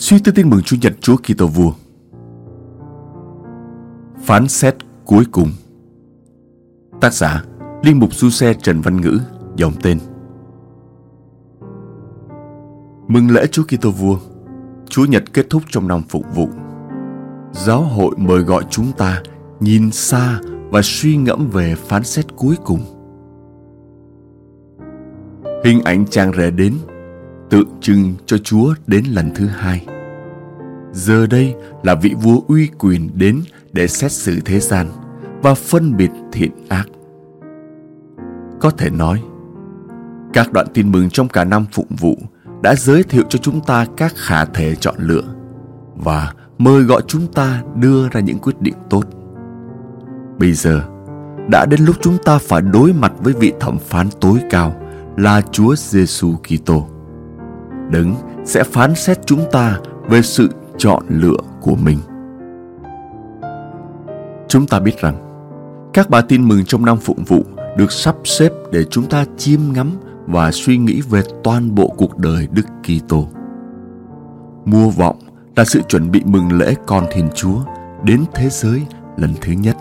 Suy tư tin mừng Chúa Nhật Chúa Kitô Vua. Phán xét cuối cùng. Tác giả: Liên mục Du Xe Trần Văn Ngữ, dòng tên. Mừng lễ Chúa Kitô Vua. Chúa Nhật kết thúc trong năm phục vụ. Giáo hội mời gọi chúng ta nhìn xa và suy ngẫm về phán xét cuối cùng. Hình ảnh chàng rể đến tượng trưng cho Chúa đến lần thứ hai. Giờ đây là vị vua uy quyền đến để xét xử thế gian và phân biệt thiện ác. Có thể nói, các đoạn tin mừng trong cả năm phụng vụ đã giới thiệu cho chúng ta các khả thể chọn lựa và mời gọi chúng ta đưa ra những quyết định tốt. Bây giờ, đã đến lúc chúng ta phải đối mặt với vị thẩm phán tối cao là Chúa Giêsu Kitô. Đấng sẽ phán xét chúng ta về sự chọn lựa của mình. Chúng ta biết rằng, các bài tin mừng trong năm phụng vụ được sắp xếp để chúng ta chiêm ngắm và suy nghĩ về toàn bộ cuộc đời Đức Kitô. Mua vọng là sự chuẩn bị mừng lễ con Thiên Chúa đến thế giới lần thứ nhất.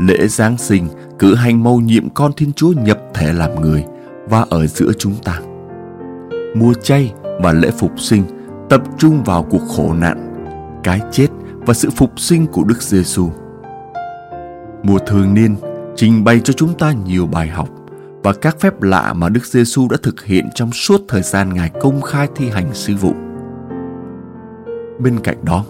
Lễ Giáng sinh cử hành mầu nhiệm con Thiên Chúa nhập thể làm người và ở giữa chúng ta. Mùa chay và lễ phục sinh tập trung vào cuộc khổ nạn, cái chết và sự phục sinh của Đức Giêsu. Mùa thường niên trình bày cho chúng ta nhiều bài học và các phép lạ mà Đức Giêsu đã thực hiện trong suốt thời gian Ngài công khai thi hành sứ vụ. Bên cạnh đó,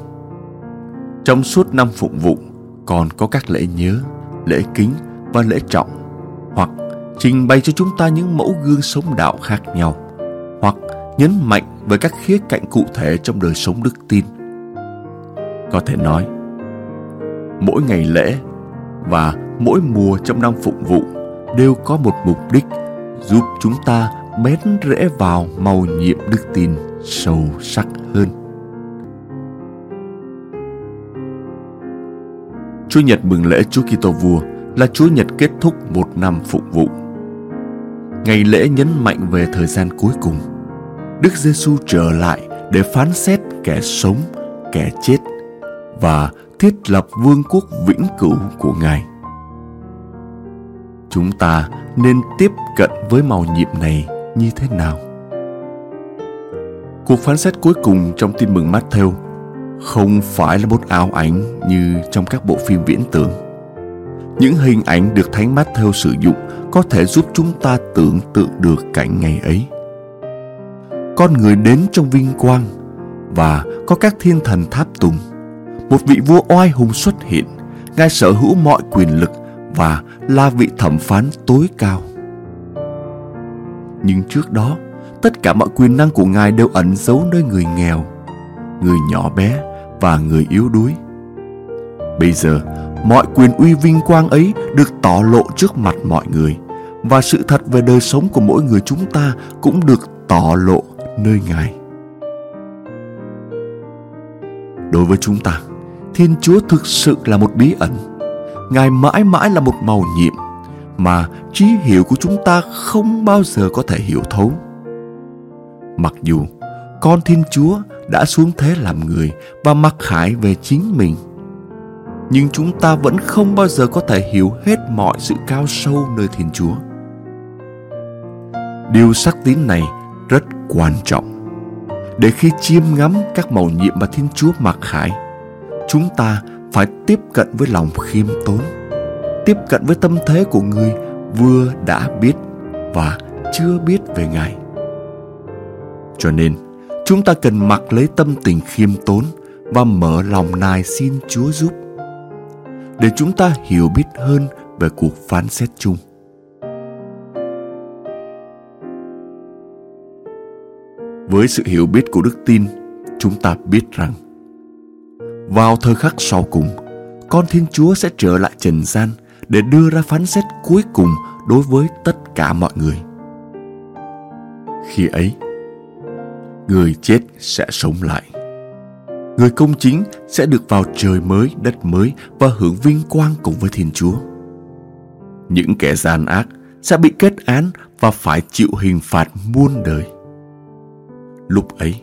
trong suốt năm phụng vụ còn có các lễ nhớ, lễ kính và lễ trọng hoặc trình bày cho chúng ta những mẫu gương sống đạo khác nhau hoặc nhấn mạnh với các khía cạnh cụ thể trong đời sống đức tin. Có thể nói, mỗi ngày lễ và mỗi mùa trong năm phụng vụ đều có một mục đích giúp chúng ta bén rễ vào màu nhiệm đức tin sâu sắc hơn. Chúa Nhật mừng lễ Chúa Kitô Vua là Chúa Nhật kết thúc một năm phục vụ. Ngày lễ nhấn mạnh về thời gian cuối cùng – Đức Giêsu trở lại để phán xét kẻ sống, kẻ chết và thiết lập vương quốc vĩnh cửu của Ngài. Chúng ta nên tiếp cận với màu nhiệm này như thế nào? Cuộc phán xét cuối cùng trong tin mừng Matthew không phải là một ảo ảnh như trong các bộ phim viễn tưởng. Những hình ảnh được Thánh Matthew sử dụng có thể giúp chúng ta tưởng tượng được cảnh ngày ấy con người đến trong vinh quang và có các thiên thần tháp tùng. Một vị vua oai hùng xuất hiện, ngài sở hữu mọi quyền lực và là vị thẩm phán tối cao. Nhưng trước đó, tất cả mọi quyền năng của ngài đều ẩn giấu nơi người nghèo, người nhỏ bé và người yếu đuối. Bây giờ, mọi quyền uy vinh quang ấy được tỏ lộ trước mặt mọi người và sự thật về đời sống của mỗi người chúng ta cũng được tỏ lộ nơi Ngài. Đối với chúng ta, Thiên Chúa thực sự là một bí ẩn. Ngài mãi mãi là một màu nhiệm mà trí hiểu của chúng ta không bao giờ có thể hiểu thấu. Mặc dù con Thiên Chúa đã xuống thế làm người và mặc khải về chính mình, nhưng chúng ta vẫn không bao giờ có thể hiểu hết mọi sự cao sâu nơi Thiên Chúa. Điều sắc tín này rất quan trọng để khi chiêm ngắm các màu nhiệm mà Thiên Chúa mặc khải, chúng ta phải tiếp cận với lòng khiêm tốn, tiếp cận với tâm thế của người vừa đã biết và chưa biết về Ngài. Cho nên, chúng ta cần mặc lấy tâm tình khiêm tốn và mở lòng nài xin Chúa giúp để chúng ta hiểu biết hơn về cuộc phán xét chung. Với sự hiểu biết của đức tin, chúng ta biết rằng, vào thời khắc sau cùng, con thiên chúa sẽ trở lại trần gian để đưa ra phán xét cuối cùng đối với tất cả mọi người. Khi ấy, người chết sẽ sống lại người công chính sẽ được vào trời mới, đất mới và hưởng vinh quang cùng với thiên chúa. Những kẻ gian ác sẽ bị kết án và phải chịu hình phạt muôn đời. Lúc ấy,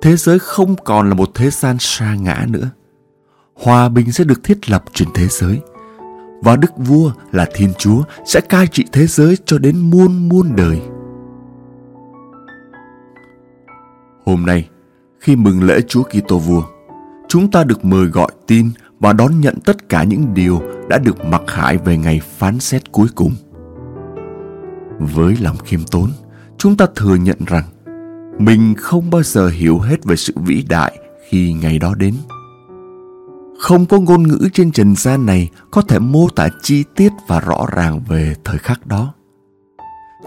thế giới không còn là một thế gian sa ngã nữa. Hòa bình sẽ được thiết lập trên thế giới và đức vua là thiên chúa sẽ cai trị thế giới cho đến muôn muôn đời. Hôm nay khi mừng lễ chúa kitô vua. Chúng ta được mời gọi tin và đón nhận tất cả những điều đã được mặc khải về ngày phán xét cuối cùng. Với lòng khiêm tốn, chúng ta thừa nhận rằng mình không bao giờ hiểu hết về sự vĩ đại khi ngày đó đến. Không có ngôn ngữ trên trần gian này có thể mô tả chi tiết và rõ ràng về thời khắc đó.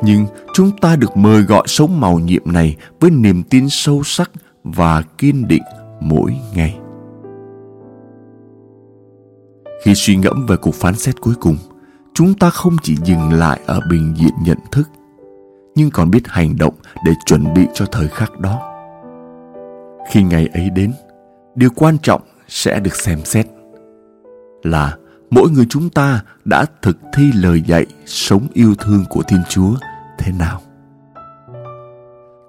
Nhưng chúng ta được mời gọi sống màu nhiệm này với niềm tin sâu sắc và kiên định mỗi ngày. Khi suy ngẫm về cuộc phán xét cuối cùng, chúng ta không chỉ dừng lại ở bình diện nhận thức, nhưng còn biết hành động để chuẩn bị cho thời khắc đó. Khi ngày ấy đến, điều quan trọng sẽ được xem xét là mỗi người chúng ta đã thực thi lời dạy sống yêu thương của thiên chúa thế nào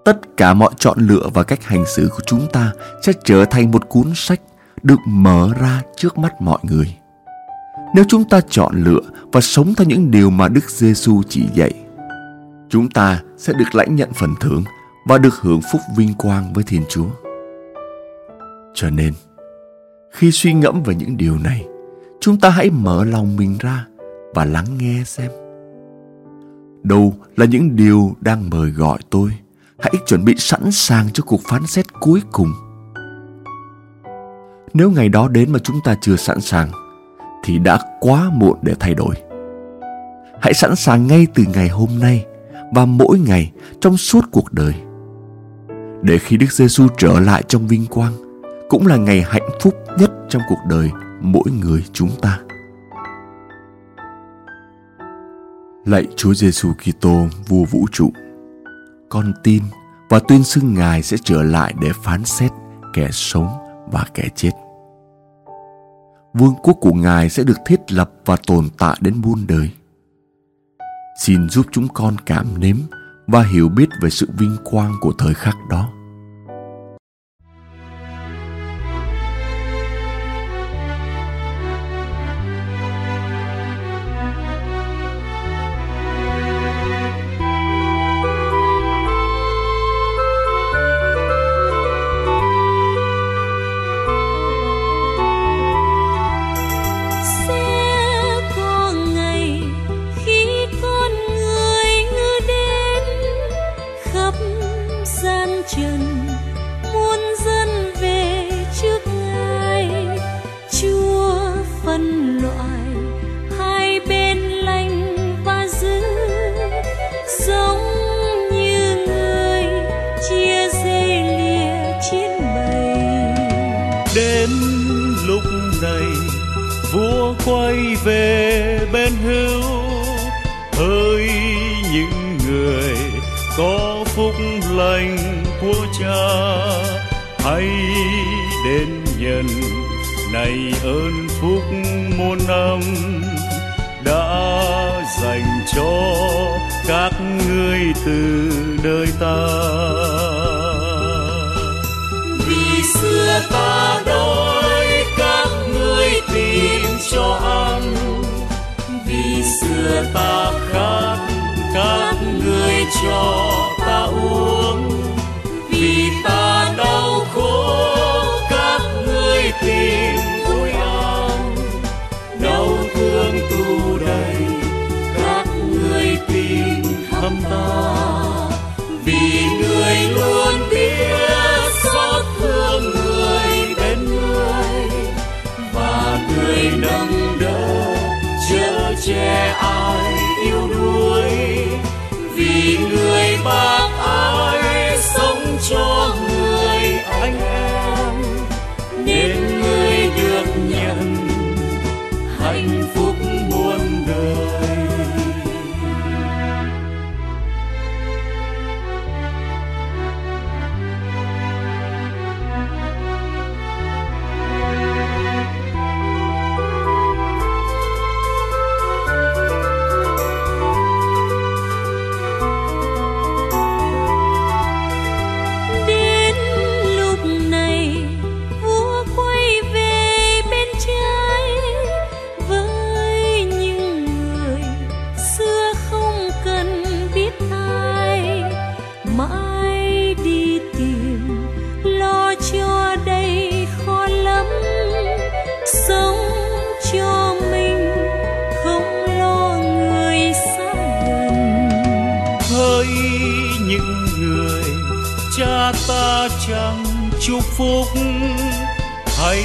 tất cả mọi chọn lựa và cách hành xử của chúng ta sẽ trở thành một cuốn sách được mở ra trước mắt mọi người. Nếu chúng ta chọn lựa và sống theo những điều mà đức giêsu chỉ dạy, chúng ta sẽ được lãnh nhận phần thưởng và được hưởng phúc vinh quang với thiên chúa. Cho nên, khi suy ngẫm về những điều này, chúng ta hãy mở lòng mình ra và lắng nghe xem, đâu là những điều đang mời gọi tôi hãy chuẩn bị sẵn sàng cho cuộc phán xét cuối cùng. Nếu ngày đó đến mà chúng ta chưa sẵn sàng thì đã quá muộn để thay đổi. Hãy sẵn sàng ngay từ ngày hôm nay và mỗi ngày trong suốt cuộc đời. Để khi Đức Giêsu trở lại trong vinh quang cũng là ngày hạnh phúc nhất trong cuộc đời mỗi người chúng ta. Lạy Chúa Giêsu Kitô, Vua vũ trụ, con tin và tuyên xưng Ngài sẽ trở lại để phán xét kẻ sống và kẻ chết. Vương quốc của Ngài sẽ được thiết lập và tồn tại đến muôn đời. Xin giúp chúng con cảm nếm và hiểu biết về sự vinh quang của thời khắc đó vua quay về bên hữu. Hỡi những người có phúc lành của cha, hãy đến nhận này ơn phúc muôn năm. Đã dành cho các ngươi từ đời ta. Vì xưa ta đói cho ăn. Vì xưa ta khát các người cho ta uống. Vì ta đau khổ các người tìm vui an. Đau thương tù đầy các người tìm thăm ta. Che ai yêu đuối vì người bác phúc, hãy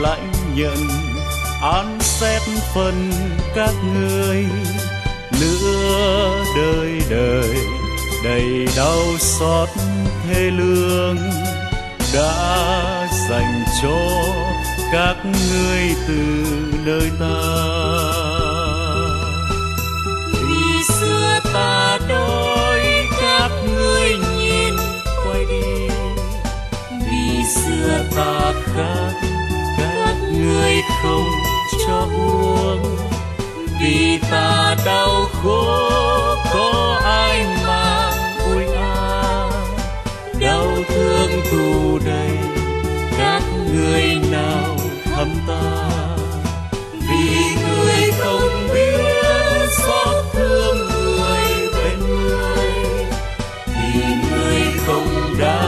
lãnh nhận, an xét phần các ngươi. Nửa đời đời, đầy đau xót thê lương, đã dành cho các ngươi từ nơi ta. Vì xưa ta đôi các ngươi nhìn, quay đi xưa ta khác, các ngươi không cho uống vì ta đau khổ, có ai mang vui a? Đau thương tù đầy, các người nào thăm ta? Vì người không biết xót thương người bên người thì người không đáng